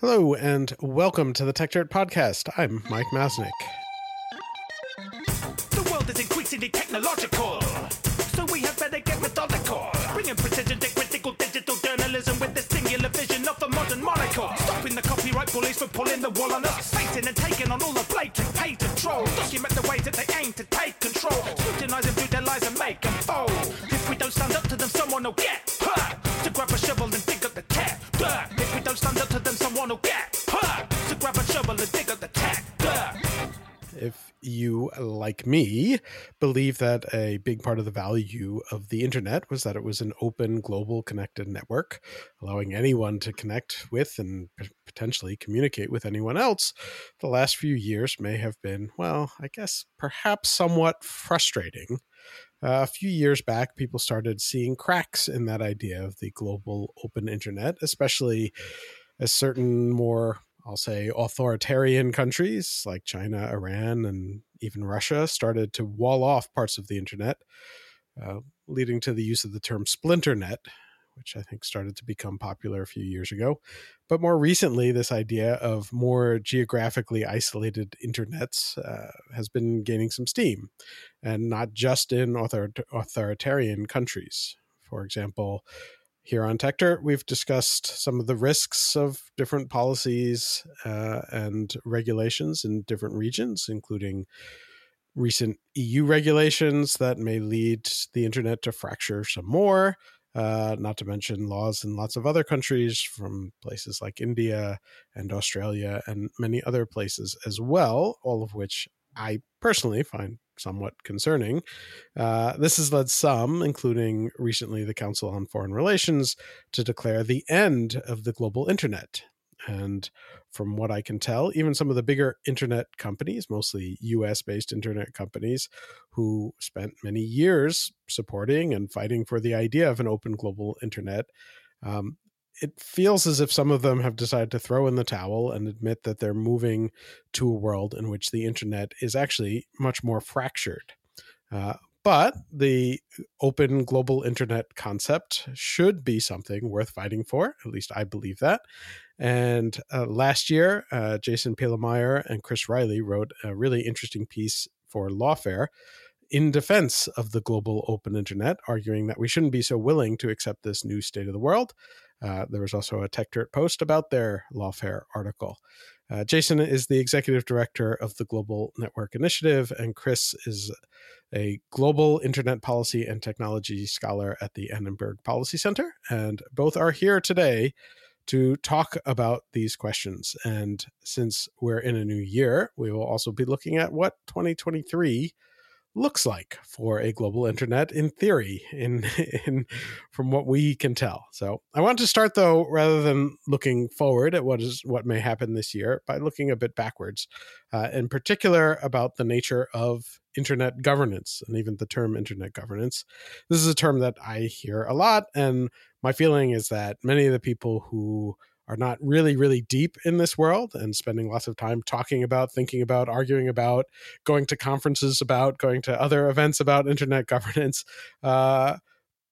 Hello, and welcome to the Techdirt Podcast. I'm Mike Masnick. The world is increasingly technological, so we had better get methodical. Bringing precision to critical digital journalism with the singular vision of the modern monocle. Stopping the copyright bullies from pulling the wool on us. Facing and taking on all the blatant patent trolls. Document the ways that they aim to take control. Scrutinize and view their lies and make them fold. If we don't stand up to them, someone will get hurt. To grab a shovel and dig someone. To grab a shovel and dig. If you, like me, believe that a big part of the value of the internet was that it was an open, global, connected network, allowing anyone to connect with and p- potentially communicate with anyone else, the last few years may have been, well, I guess perhaps somewhat frustrating. Uh, a few years back, people started seeing cracks in that idea of the global open internet, especially as certain more, I'll say, authoritarian countries like China, Iran, and even Russia started to wall off parts of the internet, uh, leading to the use of the term splinternet, which I think started to become popular a few years ago. But more recently, this idea of more geographically isolated internets uh, has been gaining some steam, and not just in author- authoritarian countries. For example, here on Techdirt, we've discussed some of the risks of different policies uh, and regulations in different regions, including recent EU regulations that may lead the internet to fracture some more. Uh, not to mention laws in lots of other countries from places like India and Australia and many other places as well, all of which I personally find somewhat concerning. Uh, this has led some, including recently the Council on Foreign Relations, to declare the end of the global internet. And from what I can tell, even some of the bigger internet companies, mostly US based internet companies, who spent many years supporting and fighting for the idea of an open global internet, um, it feels as if some of them have decided to throw in the towel and admit that they're moving to a world in which the internet is actually much more fractured. Uh, but the open global internet concept should be something worth fighting for. At least I believe that. And uh, last year, uh, Jason Pielemeier and Chris Riley wrote a really interesting piece for Lawfare in defense of the global open internet, arguing that we shouldn't be so willing to accept this new state of the world. Uh, there was also a Techdirt post about their Lawfare article. Uh, Jason is the executive director of the Global Network Initiative, and Chris is a global internet policy and technology scholar at the Annenberg Policy Center. And both are here today to talk about these questions. And since we're in a new year, we will also be looking at what 2023 looks like for a global internet in theory in in from what we can tell. So i want to start though rather than looking forward at what is what may happen this year by looking a bit backwards uh, in particular about the nature of internet governance and even the term internet governance. This is a term that i hear a lot and my feeling is that many of the people who are not really, really deep in this world and spending lots of time talking about, thinking about, arguing about, going to conferences about, going to other events about internet governance, uh,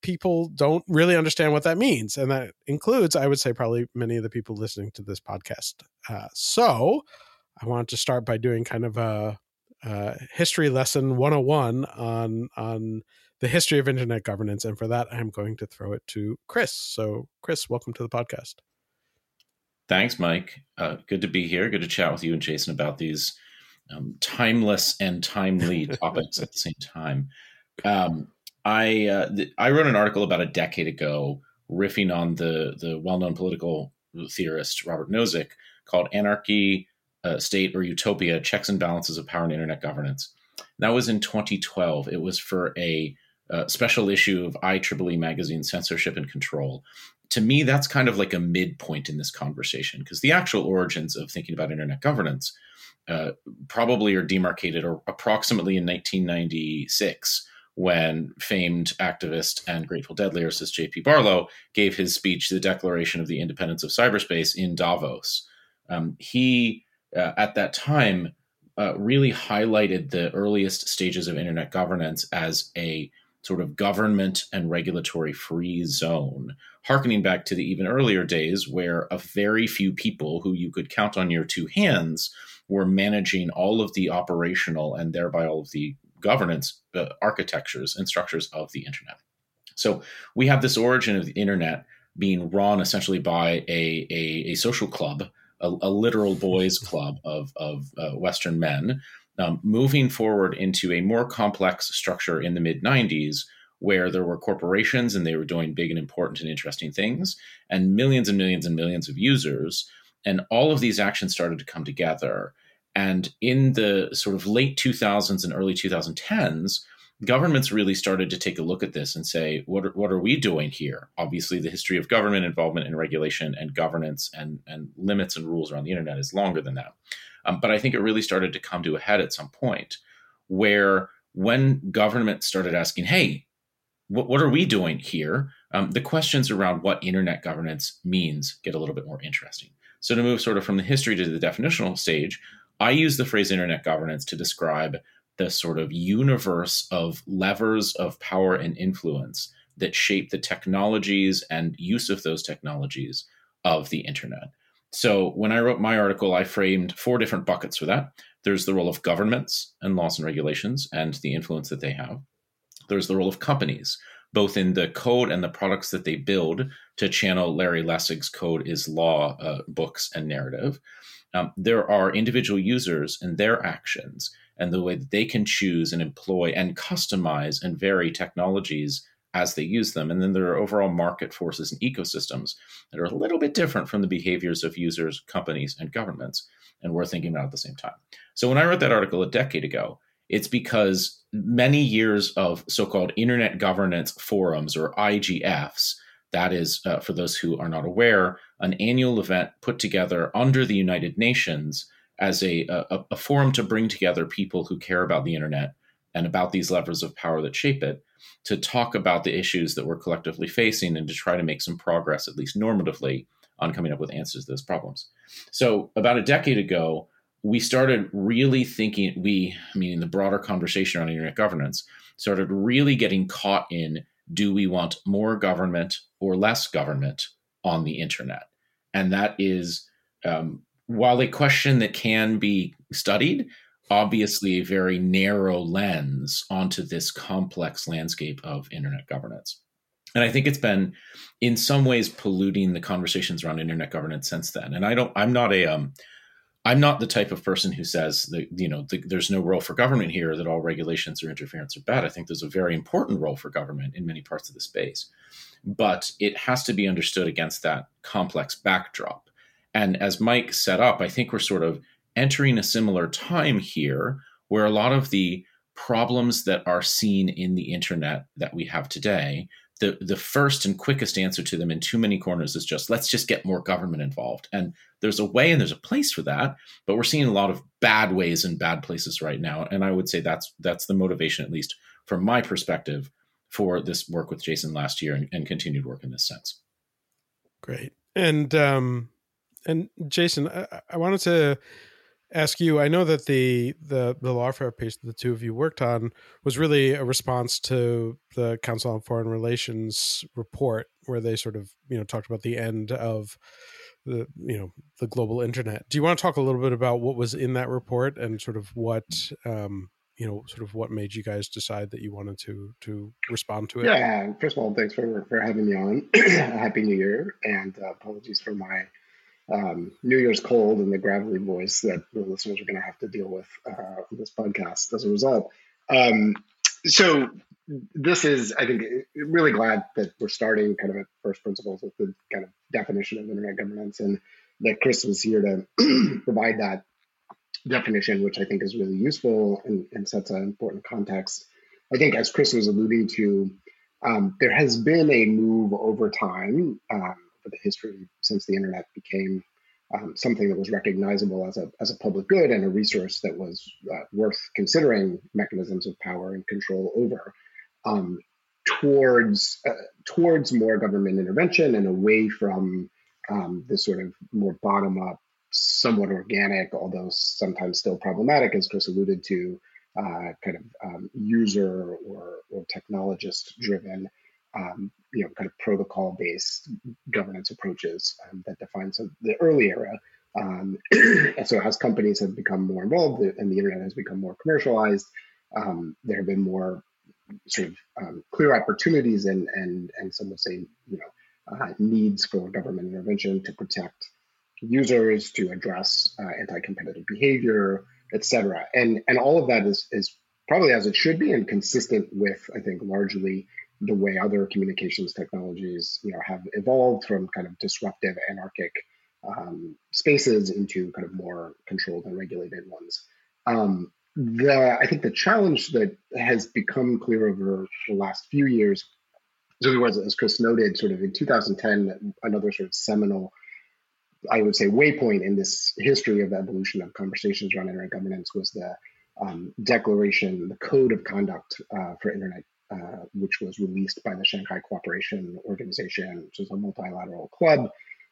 people don't really understand what that means. And that includes, I would say, probably many of the people listening to this podcast. Uh, so I wanted to start by doing kind of a, a history lesson 101 on, on, the history of internet governance. And for that, I'm going to throw it to Chris. So, Chris, welcome to the podcast. Thanks, Mike. Uh, good to be here. Good to chat with you and Jason about these um, timeless and timely topics at the same time. Um, I uh, th- I wrote an article about a decade ago, riffing on the the well known political theorist Robert Nozick, called "Anarchy, uh, State, or Utopia: Checks and Balances of Power and Internet Governance." that was in 2012. It was for a uh, special issue of IEEE magazine, Censorship and Control, to me, that's kind of like a midpoint in this conversation because the actual origins of thinking about internet governance uh, probably are demarcated or approximately in 1996 when famed activist and Grateful Dead lyricist J.P. Barlow gave his speech, The Declaration of the Independence of Cyberspace, in Davos. Um, he, uh, at that time, uh, really highlighted the earliest stages of internet governance as a sort of government and regulatory free zone, harkening back to the even earlier days where a very few people who you could count on your two hands were managing all of the operational and thereby all of the governance uh, architectures and structures of the internet. So we have this origin of the internet being run essentially by a, a, a social club, a, a, literal boys club of, of uh, Western men, um, moving forward into a more complex structure in the mid 90s where there were corporations and they were doing big and important and interesting things, and millions and millions and millions of users. And all of these actions started to come together. And in the sort of late 2000s and early 2010s, governments really started to take a look at this and say, what are, what are we doing here? Obviously, the history of government involvement in regulation and governance and, and limits and rules around the internet is longer than that. Um, but I think it really started to come to a head at some point where when government started asking, hey, what, what are we doing here? Um, the questions around what internet governance means get a little bit more interesting. So, to move sort of from the history to the definitional stage, I use the phrase internet governance to describe the sort of universe of levers of power and influence that shape the technologies and use of those technologies of the internet. So when I wrote my article, I framed four different buckets for that. There's the role of governments and laws and regulations and the influence that they have. There's the role of companies, both in the code and the products that they build to channel Larry Lessig's code is law uh, books and narrative. Um, there are individual users and their actions and the way that they can choose and employ and customize and vary technologies as they use them. And then there are overall market forces and ecosystems that are a little bit different from the behaviors of users, companies, and governments. And we're thinking about at the same time. So when I wrote that article a decade ago, it's because many years of so called internet governance forums or IGFs, that is, uh, for those who are not aware, an annual event put together under the United Nations as a, a, a forum to bring together people who care about the internet and about these levers of power that shape it to talk about the issues that we're collectively facing and to try to make some progress, at least normatively, on coming up with answers to those problems. So, about a decade ago, we started really thinking, we, meaning the broader conversation around internet governance, started really getting caught in do we want more government or less government on the internet? And that is um, while a question that can be studied, obviously a very narrow lens onto this complex landscape of internet governance. And I think it's been in some ways polluting the conversations around internet governance since then. And I don't, I'm not a, um, I'm not the type of person who says that you know the, there's no role for government here, that all regulations or interference are bad. I think there's a very important role for government in many parts of the space, but it has to be understood against that complex backdrop. And as Mike set up, I think we're sort of entering a similar time here where a lot of the problems that are seen in the internet that we have today the the first and quickest answer to them in too many corners is just let's just get more government involved. And there's a way and there's a place for that but we're seeing a lot of bad ways and bad places right now. And i would say that's that's the motivation at least from my perspective for this work with jason last year and, and continued work in this sense. Great. And um and Jason, I, I, wanted to ask you. I know that the the the lawfare piece that the two of you worked on was really a response to the Council on Foreign Relations report, where they sort of you know talked about the end of the you know the global internet. Do you want to talk a little bit about what was in that report and sort of what um, you know sort of what made you guys decide that you wanted to to respond to it yeah first of all thanks for for having me on happy new year and uh, apologies for my um, New Year's cold and the gravelly voice that the listeners are going to have to deal with uh, this podcast as a result. Um, so this is, I think, really glad that we're starting kind of at first principles with the kind of definition of internet governance, and that Chris was here to provide that definition, which I think is really useful and, and, sets an important context. I think, as Chris was alluding to, um, there has been a move over time um, for the history since the internet became um, something that was recognizable as a, as a public good and a resource that was uh, worth considering mechanisms of power and control over um, towards uh, towards more government intervention and away from um, this sort of more bottom up, somewhat organic, although sometimes still problematic, as Chris alluded to, uh, kind of um, user or, or technologist driven, um, you know, kind of protocol based governance approaches um, that defines the early era. Um, and so as companies have become more involved and the internet has become more commercialized, um, there have been more sort of um, clear opportunities and and and some would say you know uh, needs for government intervention to protect users, to address uh, anti-competitive behavior, et cetera. And and all of that is is probably as it should be and consistent with I think largely the way other communications technologies you know have evolved from kind of disruptive anarchic um, spaces into kind of more controlled and regulated ones. Um, the I think the challenge that has become clear over the last few years, so was as Chris noted, sort of in 2010, another sort of seminal, I would say, waypoint in this history of the evolution of conversations around internet governance was the um, declaration, the code of conduct uh, for internet, uh, which was released by the Shanghai Cooperation Organization, which is a multilateral club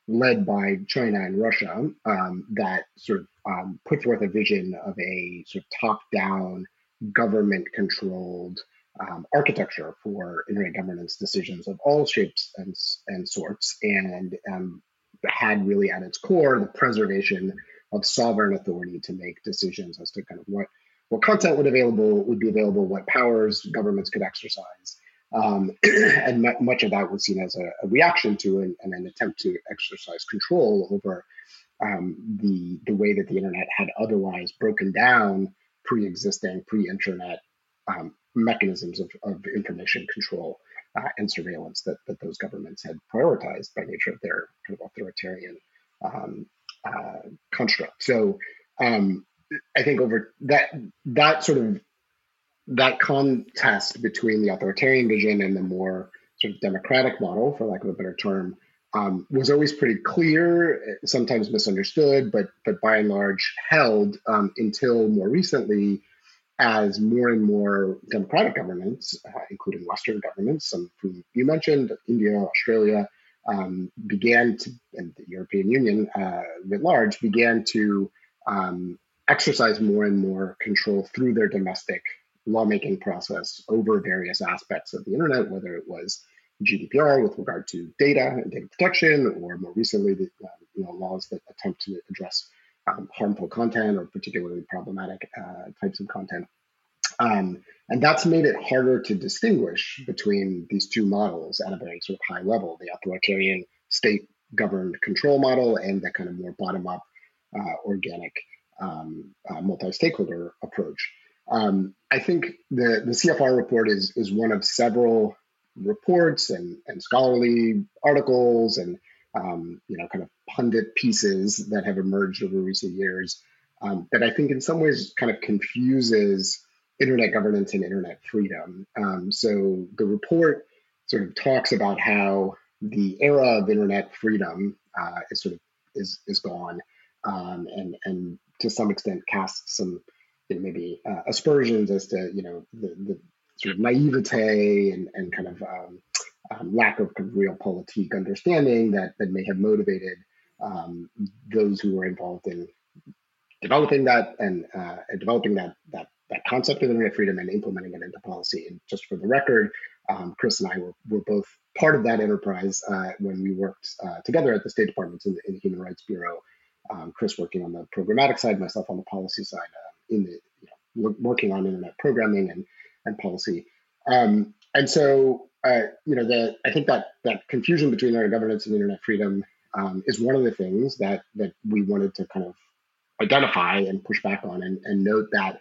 led by China and Russia um, that sort of um, put forth a vision of a sort of top-down, government-controlled um, architecture for internet governance decisions of all shapes and, and sorts, and um, had really at its core the preservation of sovereign authority to make decisions as to kind of what what content would available would be available, what powers governments could exercise, um, and much of that was seen as a, a reaction to and, and, an attempt to exercise control over um, the the way that the internet had otherwise broken down pre-existing pre-internet um, mechanisms of, of, information control uh, and surveillance that, that those governments had prioritized by nature of their kind of authoritarian um, uh, construct. So um, I think over that that sort of that contest between the authoritarian vision and the more sort of democratic model, for lack of a better term, um, was always pretty clear, sometimes misunderstood, but but by and large held um, until more recently, as more and more democratic governments, uh, including Western governments, some whom you mentioned, India, Australia, um, began to, and the European Union uh, writ large, began to um, exercise more and more control through their domestic lawmaking process over various aspects of the internet, whether it was GDPR with regard to data and data protection, or more recently, the uh, you know, laws that attempt to address um, harmful content or particularly problematic uh, types of content. Um, and that's made it harder to distinguish between these two models at a very sort of high level the authoritarian state governed control model and the kind of more bottom up, uh, organic, um, uh, multi stakeholder approach. Um, I think the, the CFR report is, is one of several reports and, and scholarly articles and um, you know kind of pundit pieces that have emerged over recent years um, that I think in some ways kind of confuses internet governance and internet freedom. Um, so the report sort of talks about how the era of internet freedom uh, is sort of is is gone, um, and and to some extent casts some you know, maybe uh, aspersions as to you know the, the sort of naivete and, and kind of um, um, lack of, of realpolitik understanding that that may have motivated um, those who were involved in developing that and uh, developing that that that concept of internet freedom and implementing it into policy. And just for the record, um, Chris and I were, were both part of that enterprise uh, when we worked uh, together at the State Department in the, in the Human Rights Bureau. Um, Chris working on the programmatic side, myself on the policy side. Uh, in the you know, working on internet programming and and policy. Um, and so uh, you know the I think that that confusion between internet governance and internet freedom um, is one of the things that that we wanted to kind of identify and push back on and, and note that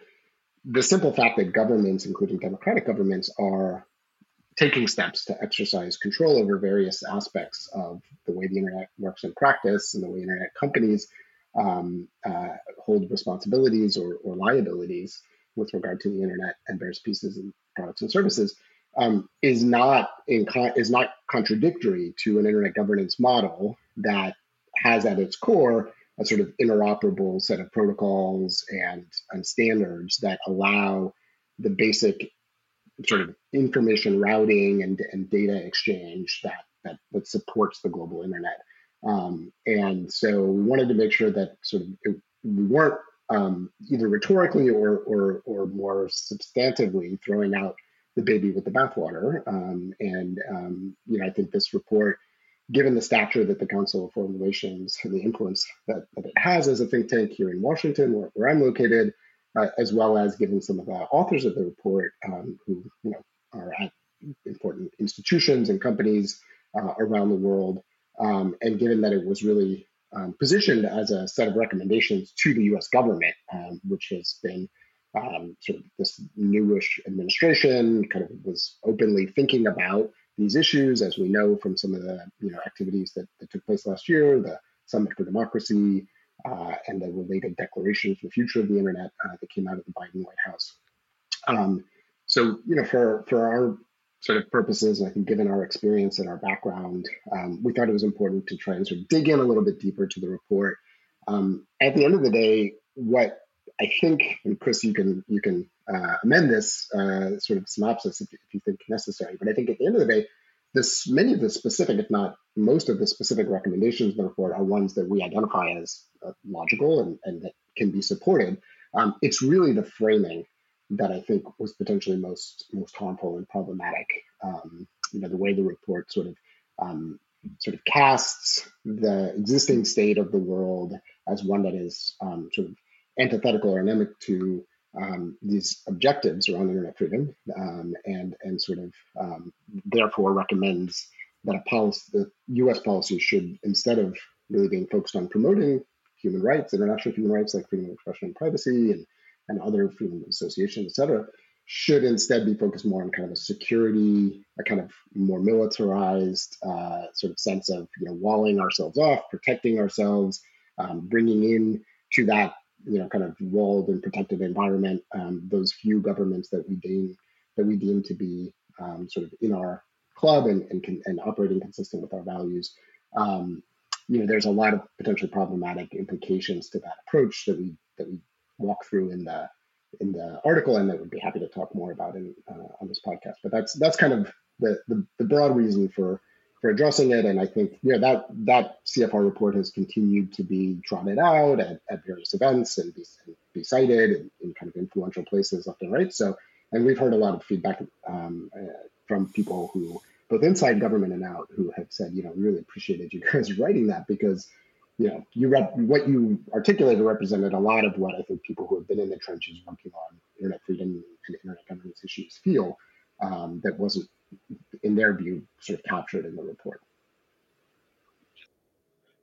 the simple fact that governments, including democratic governments, are taking steps to exercise control over various aspects of the way the internet works in practice and the way internet companies um, uh, hold responsibilities or, or, liabilities with regard to the internet and various pieces and products and services um, is not in con- is not contradictory to an internet governance model that has at its core a sort of interoperable set of protocols and, and standards that allow the basic sort of information routing and, and data exchange that, that that supports the global internet. Um, and so we wanted to make sure that sort of it, we weren't um, either rhetorically or, or, or more substantively throwing out the baby with the bathwater. Um, and, um, you know, I think this report, given the stature that the Council of Foreign Relations and the influence that, that it has as a think tank here in Washington, where, where I'm located, uh, as well as given some of the authors of the report um, who, you know, are at important institutions and companies uh, around the world, um, and given that it was really um, positioned as a set of recommendations to the U.S. government, um, which has been um, sort of this newish administration kind of was openly thinking about these issues, as we know from some of the you know activities that, that took place last year, the Summit for Democracy, uh, and the related declaration for the future of the internet uh, that came out of the Biden White House. Um, so you know, for for our sort of purposes, and I think given our experience and our background, um, we thought it was important to try and sort of dig in a little bit deeper to the report. Um, at the end of the day, what I think, and Chris, you can you can uh, amend this uh, sort of synopsis if, if, you think necessary. But I think at the end of the day, this many of the specific, if not most of the specific recommendations in the report, are ones that we identify as uh, logical and, and that can be supported. Um, it's really the framing that I think was potentially most most harmful and problematic. Um, you know, the way the report sort of um, sort of casts the existing state of the world as one that is um, sort of antithetical or anemic to um, these objectives around internet freedom, um, and and sort of um, therefore recommends that a policy, the U.S. policy should instead of really being focused on promoting human rights, international human rights like freedom of expression and privacy, and and other freedom of association, et cetera, should instead be focused more on kind of a security, a kind of more militarized uh, sort of sense of you know walling ourselves off, protecting ourselves, um, bringing in to that you know kind of walled and protected environment um, those few governments that we deem that we deem to be um, sort of in our club and and, can, and operating consistent with our values. Um, you know, there's a lot of potentially problematic implications to that approach that we that we walk through in the in the article, and that we'd be happy to talk more about in uh, on this podcast. But that's that's kind of the, the, the broad reason for for addressing it. And I think you know that that CFR report has continued to be trotted out at, at various events and be, and be cited in, in, kind of influential places left and right. So, and we've heard a lot of feedback um, uh, from people who both inside government and out who have said, you know, really appreciated you guys writing that because you know, you rep- what you articulated represented a lot of what I think people who have been in the trenches working on internet freedom and internet governance issues feel um, that wasn't, in their view, sort of captured in the report.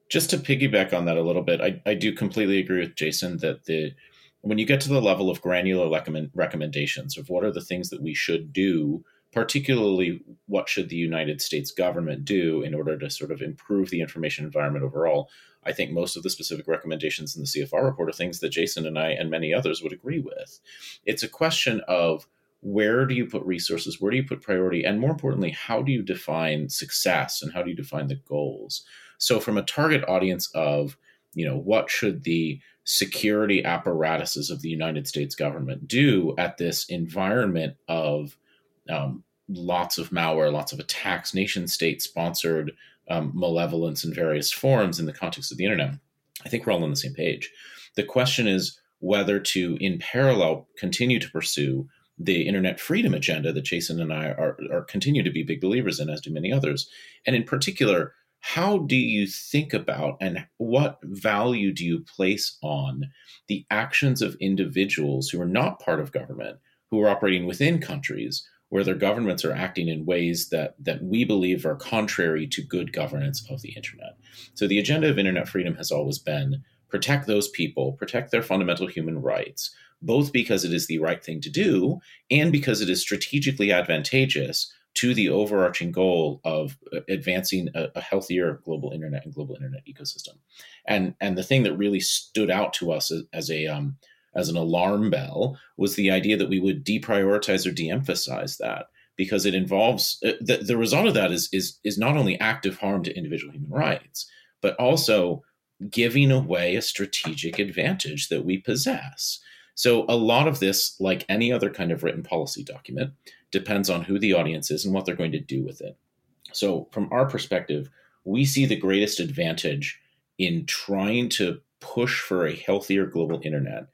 Just to piggyback on that a little bit, I, I do completely agree with Jason that the when you get to the level of granular recommend, recommendations of what are the things that we should do particularly what should the United States government do in order to sort of improve the information environment overall. I think most of the specific recommendations in the CFR report are things that Jason and I and many others would agree with. It's a question of where do you put resources, where do you put priority, and more importantly, how do you define success and how do you define the goals? So, from a target audience of, you know, what should the security apparatuses of the United States government do at this environment of um, lots of malware, lots of attacks, nation state sponsored um, malevolence in various forms in the context of the internet. I think we're all on the same page. The question is whether to, in parallel, continue to pursue the internet freedom agenda that Jason and I are, are continue to be big believers in, as do many others. And in particular, how do you think about and what value do you place on the actions of individuals who are not part of government, who are operating within countries, where their governments are acting in ways that that we believe are contrary to good governance of the internet. So the agenda of internet freedom has always been protect those people, protect their fundamental human rights, both because it is the right thing to do and because it is strategically advantageous to the overarching goal of uh, advancing a, a, healthier global internet and global internet ecosystem. And and the thing that really stood out to us as, as a um, as an alarm bell was the idea that we would deprioritize or de-emphasize that because it involves uh, the, the result of that is is is not only active harm to individual human rights but also giving away a strategic advantage that we possess so a lot of this like any other kind of written policy document depends on who the audience is and what they're going to do with it so from our perspective we see the greatest advantage in trying to push for a healthier global internet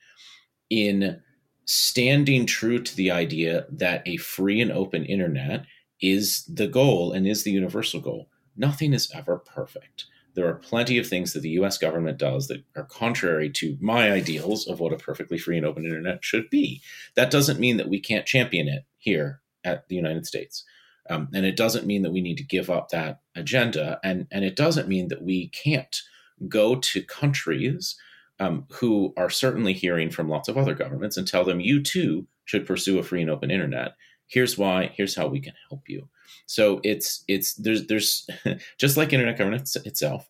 in standing true to the idea that a free and open internet is the goal and is the universal goal. Nothing is ever perfect. There are plenty of things that the US government does that are contrary to my ideals of what a perfectly free and open internet should be. That doesn't mean that we can't champion it here at the United States. Um, and it doesn't mean that we need to give up that agenda. And, and it doesn't mean that we can't go to countries um, who are certainly hearing from lots of other governments and tell them, you too should pursue a free and open internet. Here's why, here's how we can help you. So it's it's there's there's just like internet governance itself,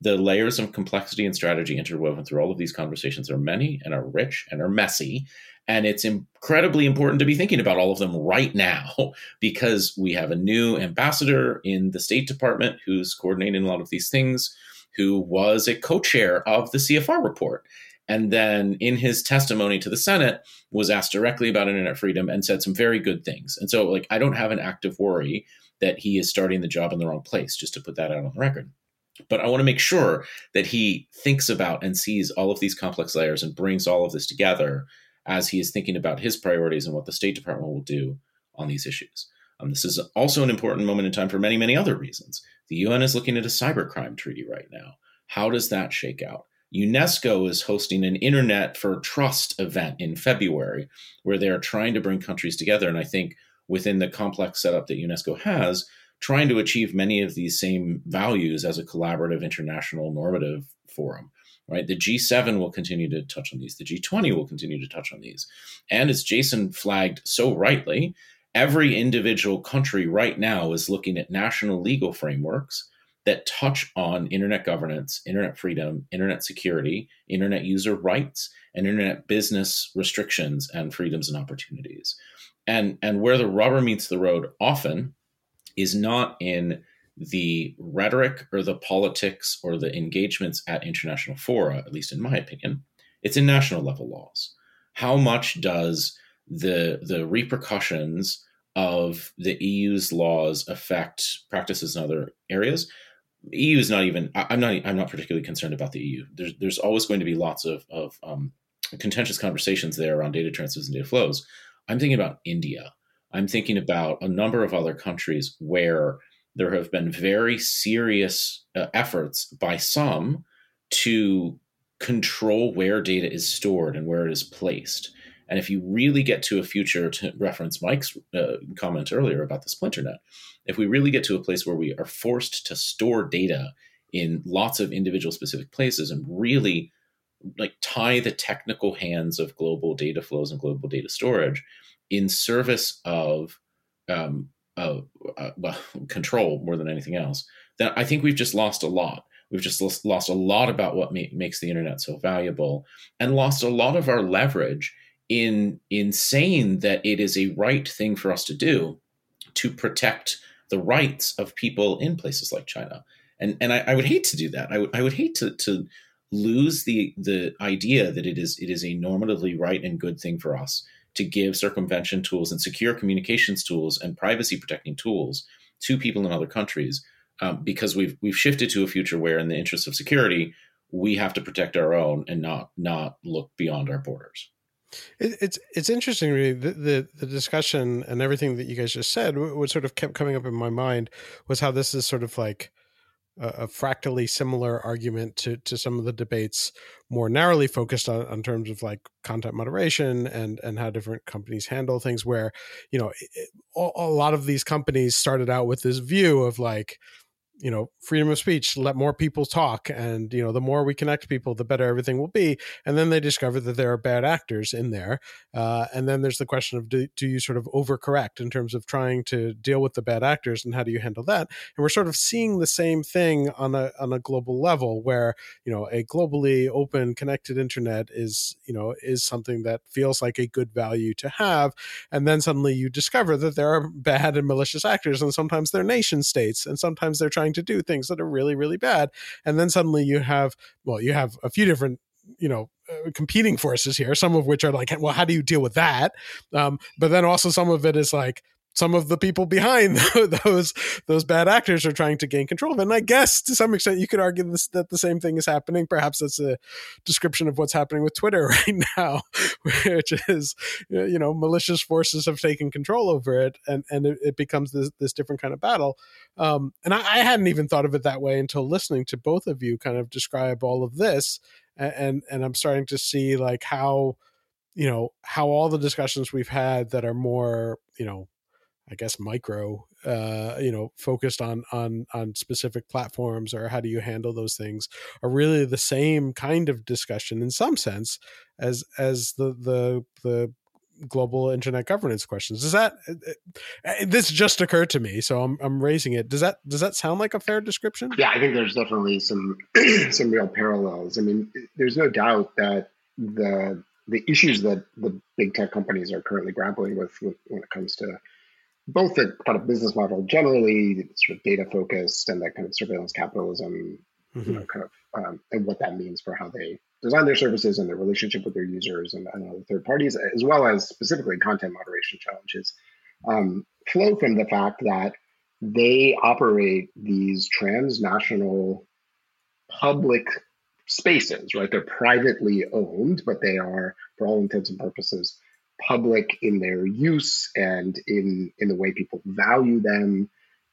the layers of complexity and strategy interwoven through all of these conversations are many and are rich and are messy. And it's incredibly important to be thinking about all of them right now because we have a new ambassador in the State Department who's coordinating a lot of these things, who was a co chair of the CFR report. And then in his testimony to the Senate was asked directly about internet freedom and said some very good things. And so like I don't have an active worry that he is starting the job in the wrong place, just to put that out on the record. But I want to make sure that he thinks about and sees all of these complex layers and brings all of this together as he is thinking about his priorities and what the State Department will do on these issues. Um, this is also an important moment in time for many, many other reasons. The UN is looking at a cybercrime treaty right now. How does that shake out? UNESCO is hosting an Internet for Trust event in February where they're trying to bring countries together. And I think within the complex setup that UNESCO has, trying to achieve many of these same values as a collaborative international normative forum right? The g7 will continue to touch on these. The g20 will continue to touch on these. And as jason flagged so rightly every individual country right now is looking at national legal frameworks that touch on internet governance internet freedom internet security internet user rights and internet business restrictions and freedoms and opportunities and and where the rubber meets the road often is not in the rhetoric or the politics or the engagements at international fora, at least in my opinion. It's in national level laws. How much does the the repercussions of the EU's laws affect practices in other areas? EU is not even. I'm not. I'm not particularly concerned about the EU. There's there's always going to be lots of of um, contentious conversations there around data transfers and data flows. I'm thinking about India. I'm thinking about a number of other countries where there have been very serious uh, efforts by some to control where data is stored and where it is placed. And if you really get to a future, to reference Mike's uh, comment earlier about the splinternet, if we really get to a place where we are forced to store data in lots of individual specific places and really like tie the technical hands of global data flows and global data storage in service of um, uh, uh, well, control more than anything else, then I think we've just lost a lot. We've just lost a lot about what ma- makes the internet so valuable, and lost a lot of our leverage in in saying that it is a right thing for us to do to protect the rights of people in places like China. And and I, I would hate to do that. I would I would hate to to lose the the idea that it is it is a normatively right and good thing for us to give circumvention tools and secure communications tools and privacy protecting tools to people in other countries um, because we've we've shifted to a future where in the interest of security we have to protect our own and not not look beyond our borders it, it's it's interesting really the, the, the discussion and everything that you guys just said what sort of kept coming up in my mind was how this is sort of like a, fractally similar argument to to some of the debates more narrowly focused on, on terms of like content moderation and and how different companies handle things where you know it, a lot of these companies started out with this view of like you know freedom of speech let more people talk and you know the more we connect people the better everything will be. And then they discover that there are bad actors in there uh, and then there's the question of do, do you sort of overcorrect in terms of trying to deal with the bad actors and how do you handle that? And we're sort of seeing the same thing on a on a global level where you know a globally open connected internet is you know is something that feels like a good value to have. And then suddenly you discover that there are bad and malicious actors and sometimes they're nation states and sometimes they're trying trying to do things that are really really bad and then suddenly you have well you have a few different you know uh, competing forces here some of which are like well how do you deal with that? Um, but then also some of it is like some of the people behind those those bad actors are trying to gain control of it. And I guess to some extent you could argue this, that the same thing is happening. Perhaps that's a description of what's happening with Twitter right now, which is you know malicious forces have taken control over it, and and it, it becomes this this different kind of battle. Um, and I, I hadn't even thought of it that way until listening to both of you kind of describe all of this, and and, and I'm starting to see like how you know how all the discussions we've had that are more you know I guess micro, uh, you know, focused on on on specific platforms or how do you handle those things are really the same kind of discussion in some sense as as the the the global internet governance questions. Does that uh, uh, this just occurred to me, so I'm I'm raising it. Does that does that sound like a fair description? Yeah, I think there's definitely some some real parallels. I mean, there's no doubt that the the issues that the big tech companies are currently grappling with, with when it comes to both the kind of business model generally, sort of data focused, and that kind of surveillance capitalism, mm-hmm. you know, kind of, um, and what that means for how they design their services and their relationship with their users and, and other third parties, as well as specifically content moderation challenges, um, flow from the fact that they operate these transnational public spaces, right? They're privately owned, but they are, for all intents and purposes, public in their use and in in the way people value them.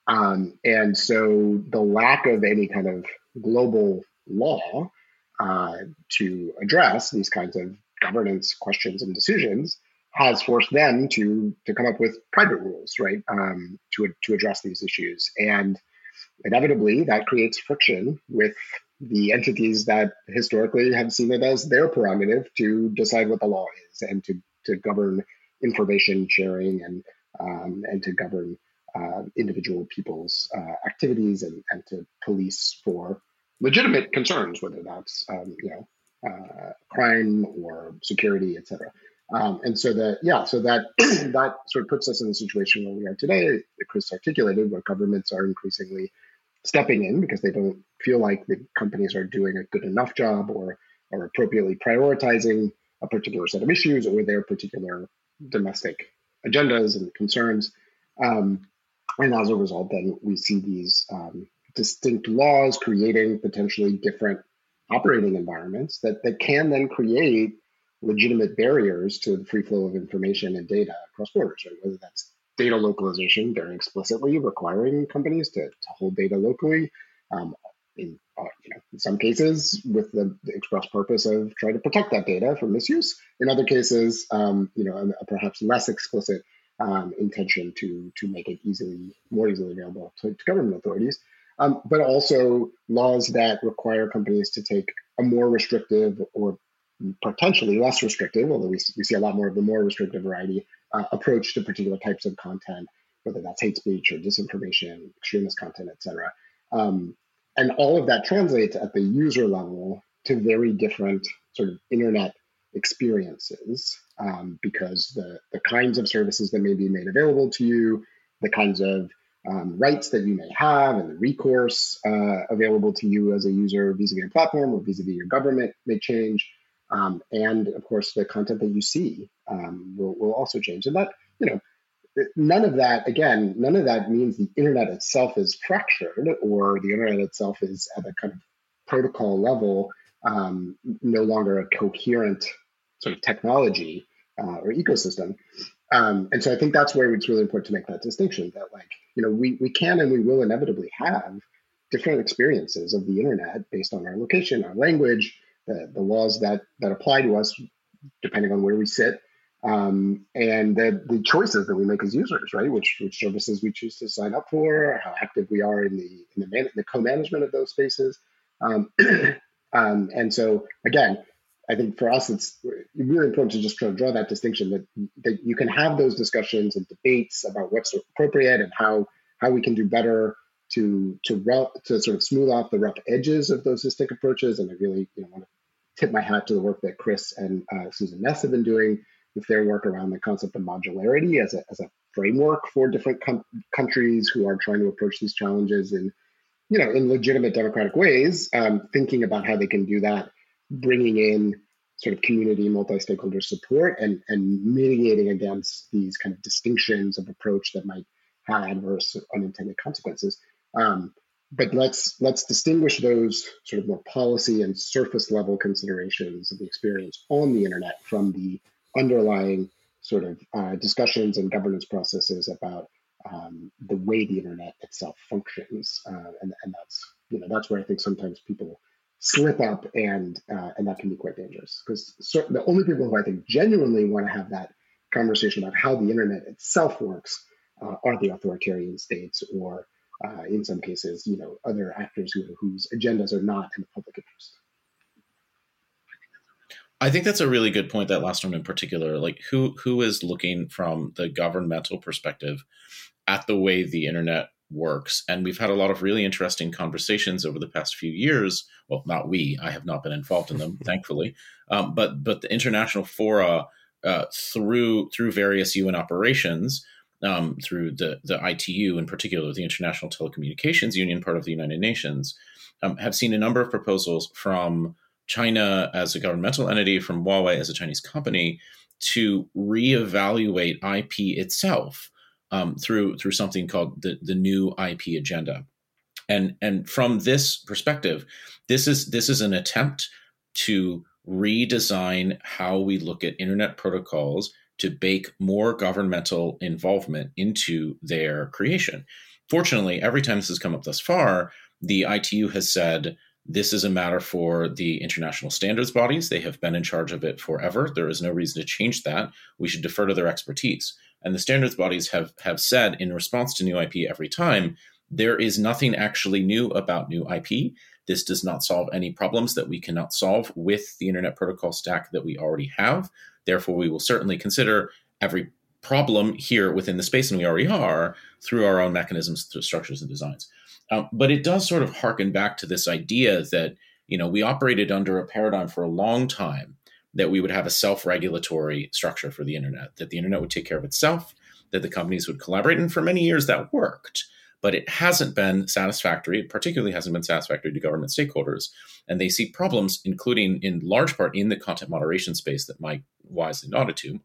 Um, and so the lack of any kind of global law uh, to address these kinds of governance questions and decisions has forced them to to come up with private rules, right, um, to to address these issues. And inevitably, that creates friction with the entities that historically have seen it as their prerogative to decide what the law is and to to govern information sharing and um, and to govern uh, individual people's uh, activities and, and to police for legitimate concerns, whether that's um, you know uh, crime or security, et cetera. Um, and so that yeah, so that that sort of puts us in the situation where we are today, Chris articulated, where governments are increasingly stepping in because they don't feel like the companies are doing a good enough job or or appropriately prioritizing a particular set of issues or their particular domestic agendas and concerns. Um, and as a result, then we see these um, distinct laws creating potentially different operating environments that, that can then create legitimate barriers to the free flow of information and data across borders, right? whether that's data localization very explicitly requiring companies to, to hold data locally, um, in uh, you know in some cases with the, the, express purpose of trying to protect that data from misuse. In other cases, um, you know, a, perhaps less explicit um, intention to to make it easily more easily available to, to government authorities. Um, but also laws that require companies to take a more restrictive or potentially less restrictive, although we, we see a lot more of the more restrictive variety uh, approach to particular types of content, whether that's hate speech or disinformation, extremist content, et cetera. Um, and all of that translates at the user level to very different sort of internet experiences um, because the, the kinds of services that may be made available to you, the kinds of um, rights that you may have, and the recourse uh, available to you as a user vis a vis a platform or vis a vis your government may change. Um, and of course, the content that you see um, will, will also change. And that, you know, none of that again none of that means the internet itself is fractured or the internet itself is at a kind of protocol level um, no longer a coherent sort of technology uh, or ecosystem. Um, and so i think that's where it's really important to make that distinction that like you know we, we can and we will inevitably have different experiences of the internet based on our location our language the, the laws that that apply to us depending on where we sit um, and the, the choices that we make as users, right? Which, which services we choose to sign up for, how active we are in the in the, man, the co-management of those spaces, um, um, and so again, I think for us it's really important to just try to draw that distinction that that you can have those discussions and debates about what's appropriate and how how we can do better to to to sort of smooth off the rough edges of those distinct approaches. And I really you know want to tip my hat to the work that Chris and uh, Susan Ness have been doing with their work around the concept of modularity as a, as a framework for different com- countries who are trying to approach these challenges in, you know, in legitimate democratic ways, um, thinking about how they can do that, bringing in sort of community multi-stakeholder support and and mitigating against these kind of distinctions of approach that might have adverse unintended consequences. Um, but let's let's distinguish those sort of more policy and surface level considerations of the experience on the internet from the underlying sort of uh, discussions and governance processes about um, the way the internet itself functions, uh, and and that's you know that's where I think sometimes people slip up and uh, and that can be quite dangerous because the only people who I think genuinely want to have that conversation about how the internet itself works uh, are the authoritarian states or uh, in some cases, you know, other actors who, whose agendas are not in the public interest. I think that's a really good point. That last one in particular, like who who is looking from the governmental perspective at the way the internet works, and we've had a lot of really interesting conversations over the past few years. Well, not we; I have not been involved in them, thankfully. Um, but but the international fora uh, through through various UN operations um, through the, the ITU, in particular, the International Telecommunications Union, part of the United Nations, um, have seen a number of proposals from China as a governmental entity, from Huawei as a Chinese company, to reevaluate IP itself um, through through something called the, the new IP agenda. And and from this perspective, this is this is an attempt to redesign how we look at internet protocols to bake more governmental involvement into their creation. Fortunately, every time this has come up thus far, the ITU has said this is a matter for the international standards bodies. They have been in charge of it forever. There is no reason to change that. We should defer to their expertise. And the standards bodies have, have said in response to new IP every time, there is nothing actually new about new IP. This does not solve any problems that we cannot solve with the Internet Protocol stack that we already have. Therefore, we will certainly consider every problem here within the space, and we already are, through our own mechanisms, through structures and designs. Um, but it does sort of harken back to this idea that you know we operated under a paradigm for a long time that we would have a self-regulatory structure for the internet, that the internet would take care of itself, that the companies would collaborate, and for many years that worked but it hasn't been satisfactory. It particularly hasn't been satisfactory to government stakeholders. And they see problems, including in large part in the content moderation space that Mike wisely nodded to,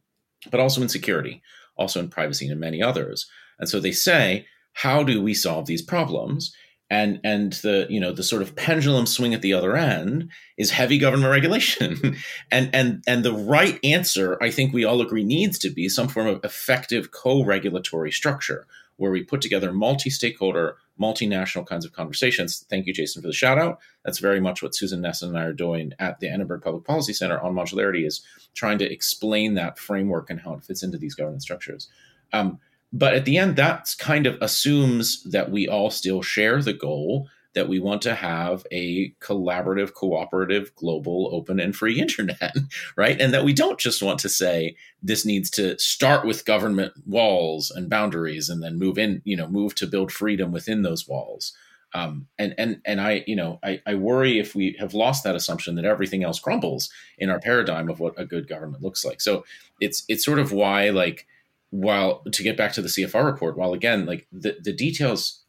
but also in security, also in privacy, and many others. And so they say, how do we solve these problems? and and the you know the sort of pendulum swing at the other end is heavy government regulation and and and the right answer i think we all agree needs to be some form of effective co-regulatory structure where we put together multi-stakeholder, multinational kinds of conversations. Thank you, Jason, for the shout out. That's very much what Susan Ness and I are doing at the Annenberg Public Policy Center on modularity is trying to explain that framework and how it fits into these governance structures. Um, but at the end, that kind of assumes that we all still share the goal that we want to have a collaborative, cooperative, global, open, and free internet, right? And that we don't just want to say this needs to start with government walls and boundaries and then move in, you know, move to build freedom within those walls. Um, and and and I, you know, I, I worry if we have lost that assumption that everything else crumbles in our paradigm of what a good government looks like. So it's it's sort of why like while to get back to the CFR report, while again like the the details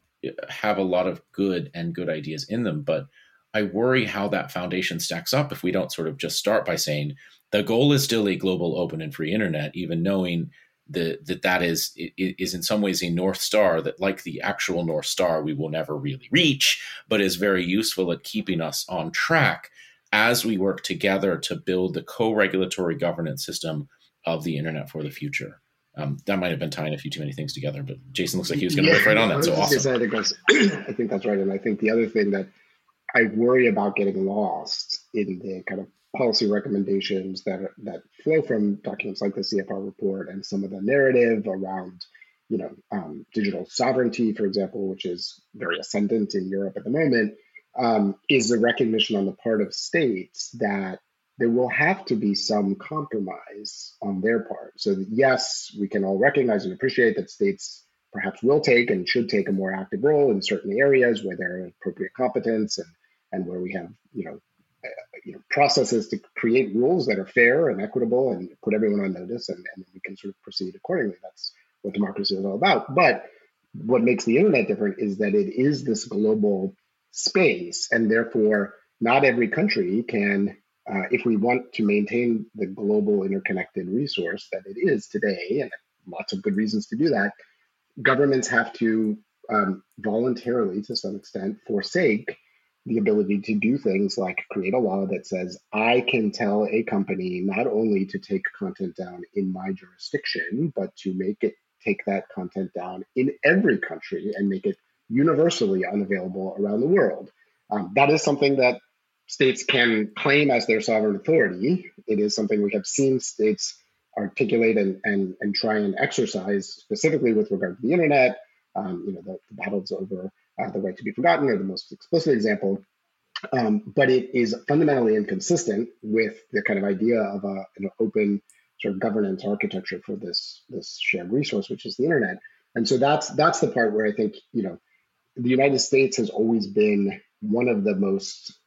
have a lot of good and good ideas in them, but I worry how that foundation stacks up if we don't sort of just start by saying the goal is still a global, open, and free internet, even knowing that that, that is is in some ways a north star that, like the actual north star, we will never really reach, but is very useful at keeping us on track as we work together to build the co-regulatory governance system of the internet for the future. Um, that might have been tying a few too many things together, but Jason looks like he was going to yeah, riff right on that. So awesome. I, think that's, I think that's right. And I think the other thing that I worry about getting lost in the kind of policy recommendations that that flow from documents like the CFR report and some of the narrative around, you know, um, digital sovereignty, for example, which is very ascendant in Europe at the moment, um, is the recognition on the part of states that there will have to be some compromise on their part. So, that, yes, we can all recognize and appreciate that states perhaps will take and should take a more active role in certain areas where there are appropriate competence and, and where we have, you know, uh, you know, processes to create rules that are fair and equitable and put everyone on notice, and, and we can sort of proceed accordingly. That's what democracy is all about. But what makes the internet different is that it is this global space, and therefore not every country can uh, if we want to maintain the global interconnected resource that it is today, and lots of good reasons to do that, governments have to um, voluntarily, to some extent, forsake the ability to do things like create a law that says I can tell a company not only to take content down in my jurisdiction, but to make it take that content down in every country and make it universally unavailable around the world. Um, that is something that states can claim as their sovereign authority. It is something we have seen states articulate and, and, and try and exercise specifically with regard to the internet. Um, you know, the, the battles over uh, the right to be forgotten are the most explicit example. Um, but it is fundamentally inconsistent with the kind of idea of a, an open sort of governance architecture for this this shared resource, which is the internet. And so that's that's the part where I think you know the United States has always been one of the most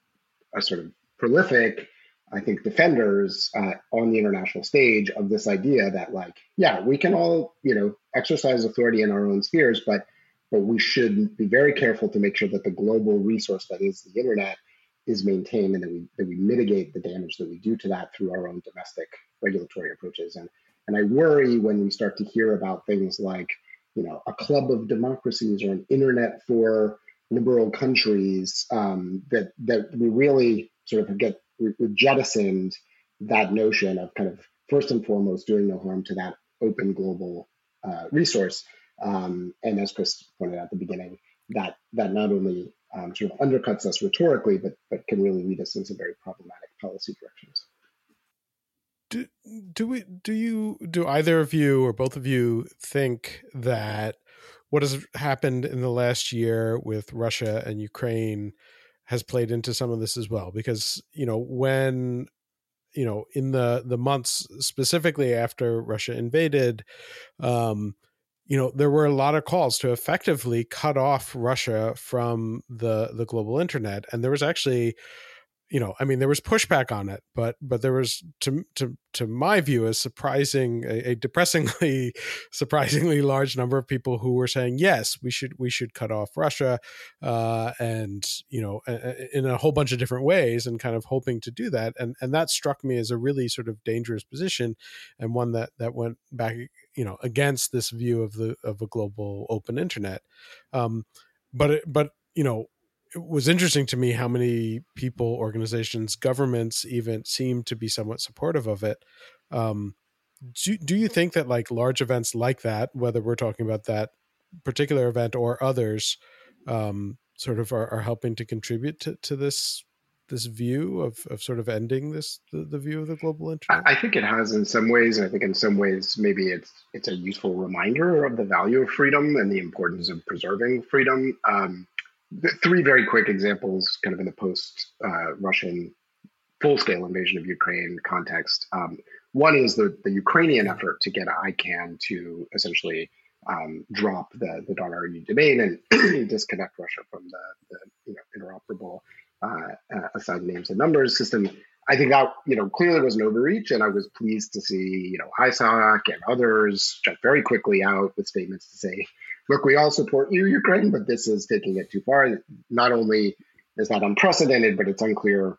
uh, sort of prolific, I think, defenders uh, on the international stage of this idea that like, yeah, we can all you know exercise authority in our own spheres, but but we should be very careful to make sure that the global resource that is the internet is maintained and that we that we mitigate the damage that we do to that through our own domestic regulatory approaches. And and I worry when we start to hear about things like you know a club of democracies or an internet for liberal countries um, that that we really sort of get we, we jettisoned that notion of kind of first and foremost doing no harm to that open global uh, resource. Um, and as Chris pointed out at the beginning, that that not only um, sort of undercuts us rhetorically, but but can really lead us into very problematic policy directions. Do, do we do you do either of you or both of you think that what has happened in the last year with Russia and Ukraine has played into some of this as well? Because you know when you know in the the months specifically after Russia invaded. Um, you know there were a lot of calls to effectively cut off Russia from the the global internet, and there was actually you know, I mean, there was pushback on it, but but there was to to to my view a surprising, a, a, depressingly, surprisingly large number of people who were saying yes, we should we should cut off Russia, uh, and you know, in a whole bunch of different ways, and kind of hoping to do that, and and that struck me as a really sort of dangerous position, and one that that went back, you know, against this view of the of a global open internet, um, but it, but you know it was interesting to me how many people, organizations, governments even seem to be somewhat supportive of it. Um, do, do you think that like large events like that, whether we're talking about that particular event or others, um, sort of are, are helping to contribute to, to this this view of, of sort of ending this the, the view of the global internet? I think it has in some ways. And I think in some ways maybe it's it's a useful reminder of the value of freedom and the importance of preserving freedom. Um, three very quick examples, kind of in the post-Russian uh, full-scale invasion of Ukraine context. Um, one is the, the Ukrainian effort to get ICANN to essentially um, drop the, the .ru domain and disconnect Russia from the, the you know, interoperable uh, uh, assigned names and numbers system. I think that you know clearly was an overreach, and I was pleased to see you know ISOC and others jump very quickly out with statements to say look, we all support you, Ukraine, but this is taking it too far. Not only is that unprecedented, but it's unclear,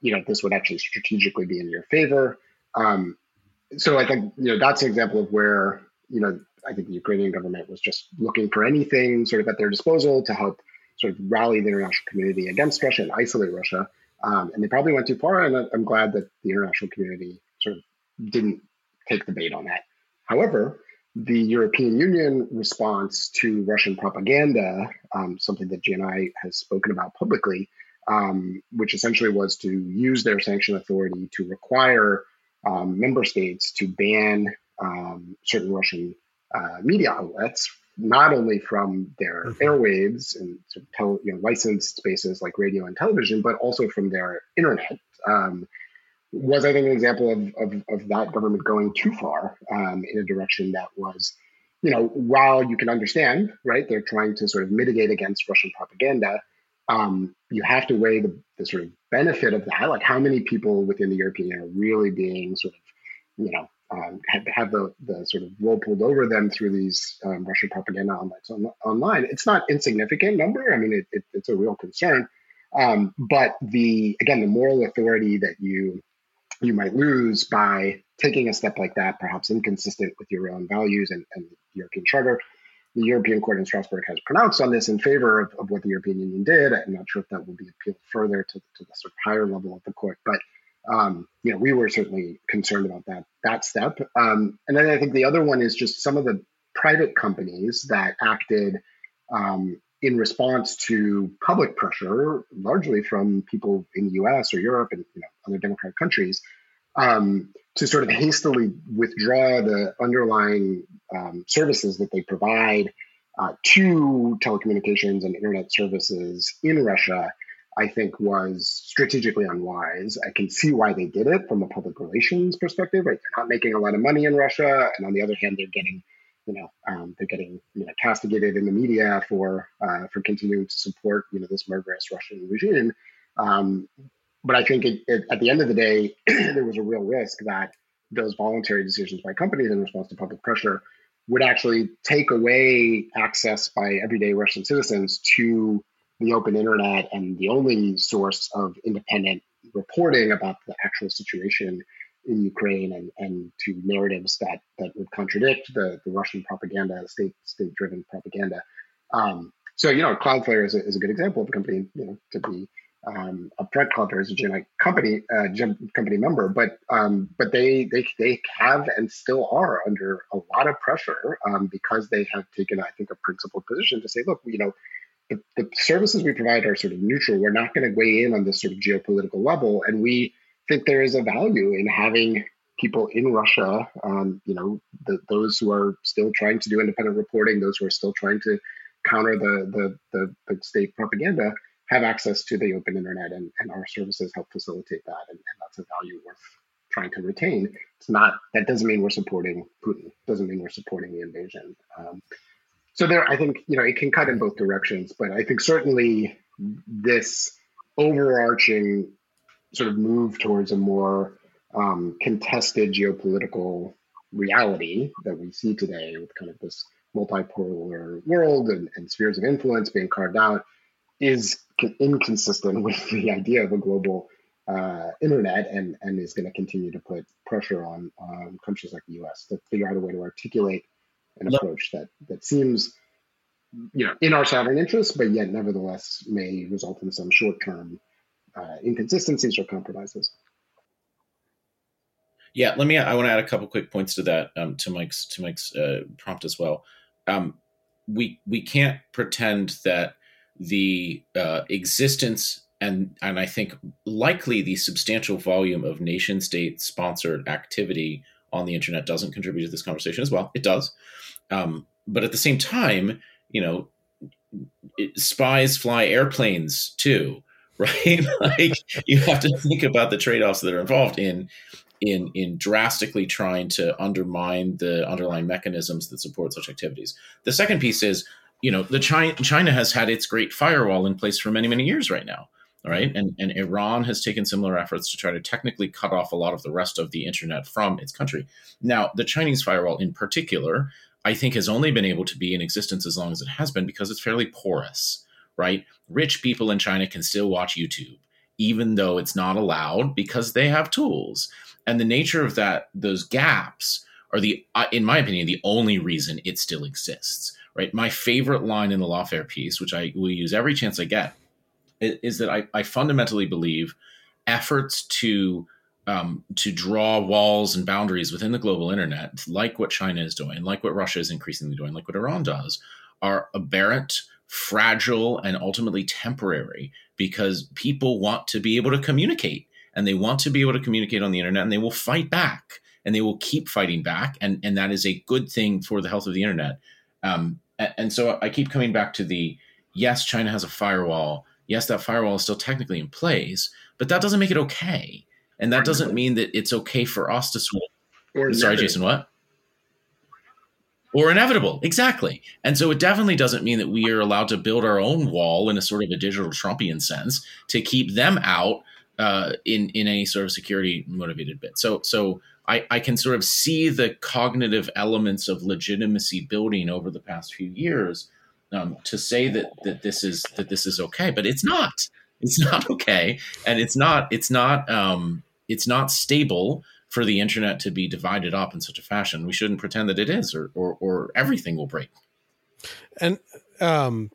you know, this would actually strategically be in your favor. Um, so I think, you know, that's an example of where, you know, I think the Ukrainian government was just looking for anything sort of at their disposal to help sort of rally the international community against Russia and isolate Russia. Um, and they probably went too far. And I'm glad that the international community sort of didn't take the bait on that. However, the European Union response to Russian propaganda, um, something that GNI has spoken about publicly, um, which essentially was to use their sanction authority to require um, member states to ban um, certain Russian uh, media outlets, not only from their mm-hmm. airwaves and sort of tele, you know, licensed spaces like radio and television, but also from their internet. Was, I think, an example of, of, of that government going too far um, in a direction that was, you know, while you can understand, right, they're trying to sort of mitigate against Russian propaganda, um, you have to weigh the, the sort of benefit of that. Like, how many people within the European Union are really being sort of, you know, um, have, have the, the sort of wool pulled over them through these um, Russian propaganda on, online. It's not insignificant number. I mean, it, it, it's a real concern. Um, but the again, the moral authority that you you might lose by taking a step like that, perhaps inconsistent with your own values and, and the European Charter. The European Court in Strasbourg has pronounced on this in favor of, of what the European Union did. I'm not sure if that will be appealed further to, to the sort of higher level of the court, but um, you know, we were certainly concerned about that that step. Um, and then I think the other one is just some of the private companies that acted um, in response to public pressure, largely from people in the U.S. or Europe and you know, other democratic countries, um, to sort of hastily withdraw the underlying um, services that they provide uh, to telecommunications and internet services in Russia, I think was strategically unwise. I can see why they did it from a public relations perspective. Right, they're not making a lot of money in Russia, and on the other hand, they're getting you know, um, they're getting you know castigated in the media for uh, for continuing to support you know this murderous Russian regime. Um, but I think it, it, at the end of the day, there was a real risk that those voluntary decisions by companies in response to public pressure would actually take away access by everyday Russian citizens to the open internet and the only source of independent reporting about the actual situation in Ukraine and, and to narratives that that would contradict the, the Russian propaganda, state state driven propaganda. Um, so you know, Cloudflare is a, is a good example of a company you know to be um, upfront. Cloudflare is a company uh, company member, but um, but they they they have and still are under a lot of pressure um, because they have taken I think a principled position to say, look, you know. The, the services we provide are sort of neutral. We're not going to weigh in on this sort of geopolitical level, and we think there is a value in having people in Russia, um, you know, the, those who are still trying to do independent reporting, those who are still trying to counter the the, the, the state propaganda, have access to the open internet, and, and our services help facilitate that, and, and that's a value worth trying to retain. It's not that doesn't mean we're supporting Putin. Doesn't mean we're supporting the invasion. Um, so there, I think you know it can cut in both directions, but I think certainly this overarching sort of move towards a more um, contested geopolitical reality that we see today with kind of this multipolar world and, and spheres of influence being carved out is inconsistent with the idea of a global uh, internet and, and is going to continue to put pressure on um, countries like the US to figure out a way to articulate an approach that, that seems you know in our sovereign interest, but yet nevertheless may result in some short term uh, inconsistencies or compromises. Yeah, let me. I want to add a couple quick points to that um, to Mike's to Mike's uh, prompt as well. Um, we we can't pretend that the uh, existence and and I think likely the substantial volume of nation state sponsored activity on the internet doesn't contribute to this conversation as well. It does, um, but at the same time, you know, it, spies fly airplanes too right? like you have to think about the trade-offs that are involved in in in drastically trying to undermine the underlying mechanisms that support such activities. The second piece is, you know, the China China has had its great firewall in place for many many years right now. Right. And, and Iran has taken similar efforts to try to technically cut off a lot of the rest of the internet from its country. Now, the Chinese firewall in particular, I think, has only been able to be in existence as long as it has been because it's fairly porous right? Rich people in China can still watch YouTube, even though it's not allowed because they have tools. And the nature of that, those gaps are the, uh, in my opinion, the only reason it still exists, right? My favorite line in the lawfare piece, which I will use every chance I get, is that I, I fundamentally believe efforts to um, to draw walls and boundaries within the global internet, like what China is doing, like what Russia is increasingly doing, like what Iran does, are aberrant fragile and ultimately temporary because people want to be able to communicate and they want to be able to communicate on the internet and they will fight back and they will keep fighting back. And and that is a good thing for the health of the internet. Um, and, and so i keep coming back to the yes china has a firewall. Yes that firewall is still technically in place but that doesn't make it okay. And that doesn't mean that it's okay for us to switch sorry jason what or inevitable. Exactly. And so it definitely doesn't mean that we are allowed to build our own wall in a sort of a digital trumpian sense to keep them out uh, in in any sort of security motivated bit. So so I, I can sort of see the cognitive elements of legitimacy building over the past few years um, to say that that this is that this is okay but it's not. It's not okay, and it's not it's not um, it's not stable for the internet to be divided up in such a fashion. We shouldn't pretend that it is, or or, or everything will break. And um,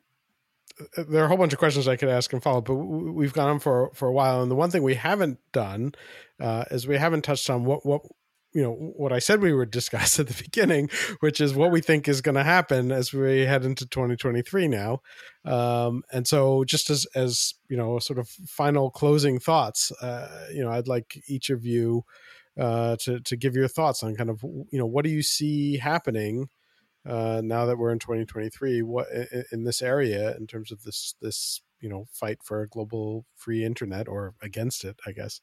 there are a whole bunch of questions I could ask and follow, but we've gone on for for a while. And the one thing we haven't done uh, is we haven't touched on what what you know what I said we would discuss at the beginning, which is what we think is going to happen as we head into 2023 now. Um, and so, just as as you know, sort of final closing thoughts, uh, you know, I'd like each of you uh, to to give your thoughts on kind of you know what do you see happening uh, now that we're in 2023 what in, this area in terms of this this you know fight for a global free internet or against it i guess.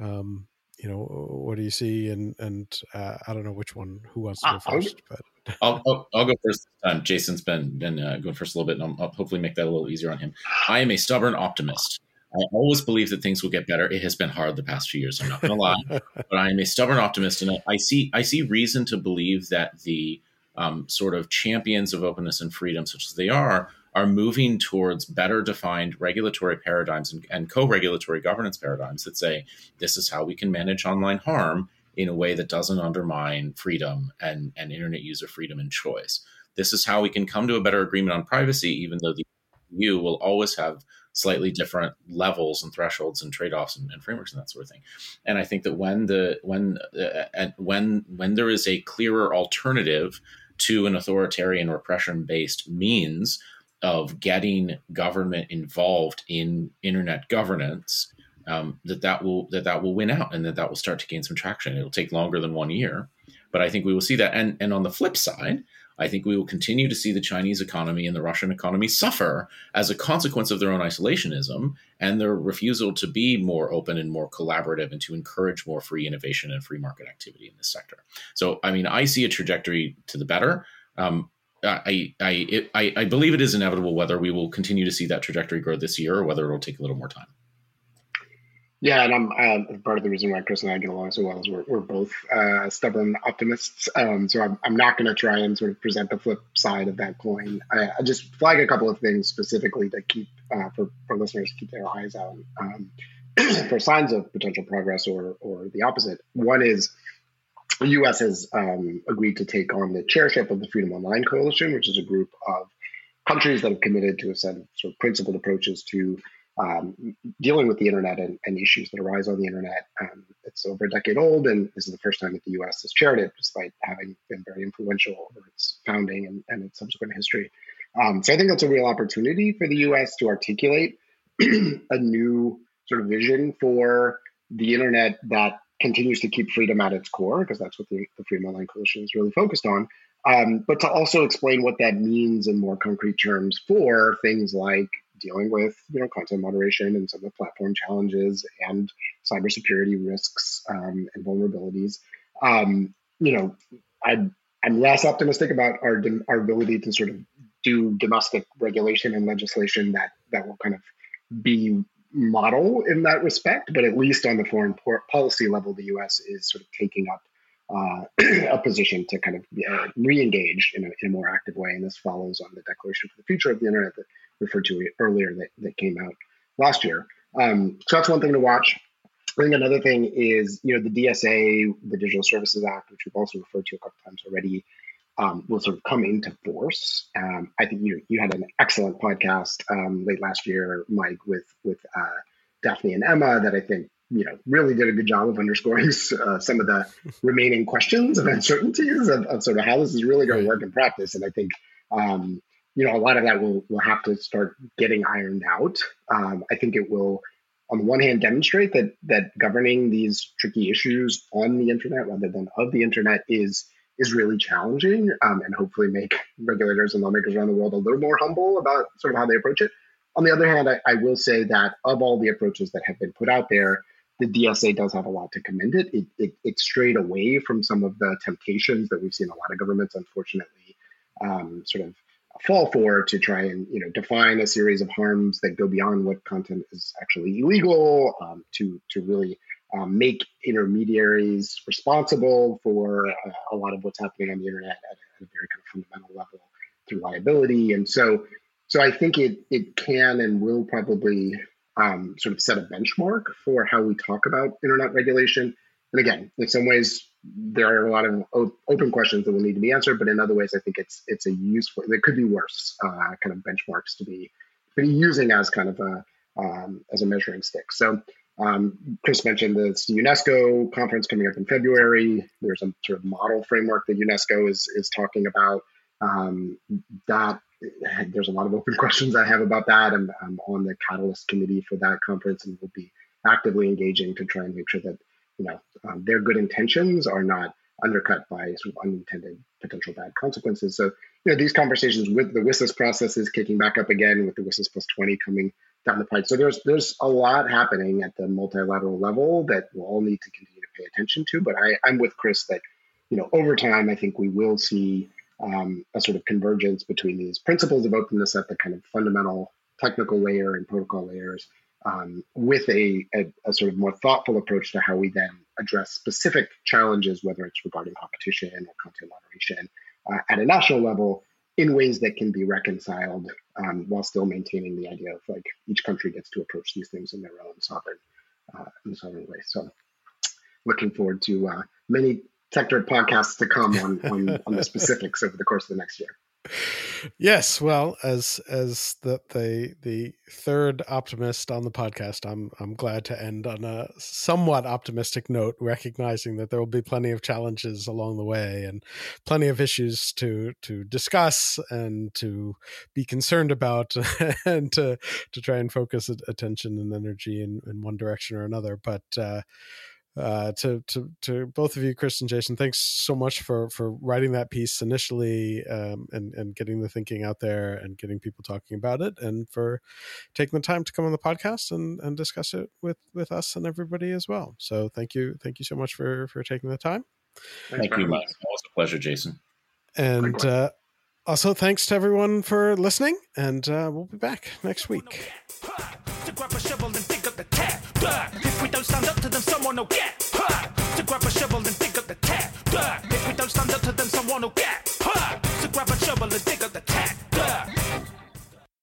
Um you know what do you see and and uh, i don't know which one who wants to go 1st but I'll, I'll, I'll, go first this time. Jason's been been uh, going first a little bit and I'll, I'll, hopefully make that a little easier on him. I am a stubborn optimist I always believe that things will get better. It has been hard the past few years. I'm not going to lie, but I am a stubborn optimist, and I see I see reason to believe that the um, sort of champions of openness and freedom, such as they are, are moving towards better defined regulatory paradigms and, and co-regulatory governance paradigms that say this is how we can manage online harm in a way that doesn't undermine freedom and, and internet user freedom and choice. This is how we can come to a better agreement on privacy, even though the EU will always have slightly different levels and thresholds and trade-offs and, and, frameworks and that sort of thing. And I think that when the when uh, when when there is a clearer alternative to an authoritarian repression-based means of getting government involved in internet governance, um, that that will that that will win out and that that will start to gain some traction. It'll take longer than one year, but I think we will see that. And and on the flip side, I think we will continue to see the Chinese economy and the Russian economy suffer as a consequence of their own isolationism and their refusal to be more open and more collaborative and to encourage more free innovation and free market activity in this sector. So, I mean, I see a trajectory to the better. Um, I, I, it, I, I believe it is inevitable whether we will continue to see that trajectory grow this year or whether it'll take a little more time. Yeah, and I'm uh, part of the reason why Chris and I get along so well is we're, we're both uh, stubborn optimists. Um, so I'm, I'm not going to try and sort of present the flip side of that coin. I, I just flag a couple of things specifically to keep uh, for, for listeners to keep their eyes out um, for signs of potential progress or or the opposite. One is the U.S. has um, agreed to take on the chairship of the Freedom Online Coalition, which is a group of countries that have committed to a set of sort of principled approaches to um, dealing with the internet and, and, issues that arise on the internet. Um, it's over a decade old, and this is the first time that the U.S. has chaired it, despite having been very influential over its founding and, and its subsequent history. Um, so I think that's a real opportunity for the U.S. to articulate a new sort of vision for the internet that continues to keep freedom at its core, because that's what the, the Freedom Online Coalition is really focused on. Um, but to also explain what that means in more concrete terms for things like dealing with you know content moderation and some of the platform challenges and cybersecurity risks um, and vulnerabilities. Um, you know, I, I'm less optimistic about our our ability to sort of do domestic regulation and legislation that that will kind of be model in that respect. But at least on the foreign policy level, the U.S. is sort of taking up uh, a position to kind of uh, re-engage in a, in a, more active way. And this follows on the Declaration for the Future of the Internet that referred to earlier that, that came out last year. Um, so that's one thing to watch. I think another thing is, you know, the DSA, the Digital Services Act, which we've also referred to a couple times already, um, will sort of come into force. Um, I think you you had an excellent podcast um, late last year, Mike, with with uh, Daphne and Emma that I think you know really did a good job of underscoring uh, some of the remaining questions and uncertainties of, of, sort of how this is really going to work in practice. And I think um, you know, a lot of that will will have to start getting ironed out. Um, I think it will, on the one hand, demonstrate that that governing these tricky issues on the internet rather than of the internet is is really challenging, um, and hopefully make regulators and lawmakers around the world a little more humble about sort of how they approach it. On the other hand, I, I will say that of all the approaches that have been put out there, the DSA does have a lot to commend it. It, it. it strayed away from some of the temptations that we've seen a lot of governments, unfortunately, um, sort of fall for to try and you know define a series of harms that go beyond what content is actually illegal um, to to really um, make intermediaries responsible for uh, a lot of what's happening on the internet at, at, a very kind of fundamental level through liability and so so I think it it can and will probably um, sort of set a benchmark for how we talk about internet regulation. And again, in some ways, there are a lot of open questions that will need to be answered, but in other ways, I think it's it's a useful. There could be worse uh, kind of benchmarks to be, to be using as kind of a um, as a measuring stick. So um, Chris mentioned the UNESCO conference coming up in February. There's a sort of model framework that UNESCO is is talking about. Um, that there's a lot of open questions I have about that. I'm, I'm on the Catalyst committee for that conference, and we'll be actively engaging to try and make sure that you know um, their good intentions are not undercut by sort of unintended potential bad consequences. So you know these conversations with the WSIS process is kicking back up again, with the WSIS plus 20 coming down the pipe. So there's there's a lot happening at the multilateral level that we'll all need to continue to pay attention to. But I, I'm with Chris that you know over time I think we will see um, a sort of convergence between these principles of openness at the kind of fundamental technical layer and protocol layers um, with a, a, a, sort of more thoughtful approach to how we then address specific challenges, whether it's regarding competition or content moderation uh, at a national level in ways that can be reconciled um, while still maintaining the idea of like each country gets to approach these things in their own sovereign, uh, in sovereign way. So looking forward to uh, many Techdirt podcasts to come on, on, on the specifics over the course of the next year. Yes, well, as as the the the third optimist on the podcast, I'm I'm glad to end on a somewhat optimistic note, recognizing that there will be plenty of challenges along the way and plenty of issues to to discuss and to be concerned about, and to to try and focus attention and energy in, in one direction or another. But uh, uh, to to to both of you, Chris and Jason, thanks so much for for writing that piece initially um, and and getting the thinking out there and getting people talking about it, and for taking the time to come on the podcast and and discuss it with with us and everybody as well. So thank you, thank you so much for for taking the time. Thank you, Mike. Always a pleasure, Jason. And uh, also thanks to everyone for listening, and uh, we'll be back next week we don't stand up to them, someone will get hurt. To grab a shovel and dig up the tap. If we don't stand up to them, someone will get hurt. To grab a shovel and dig up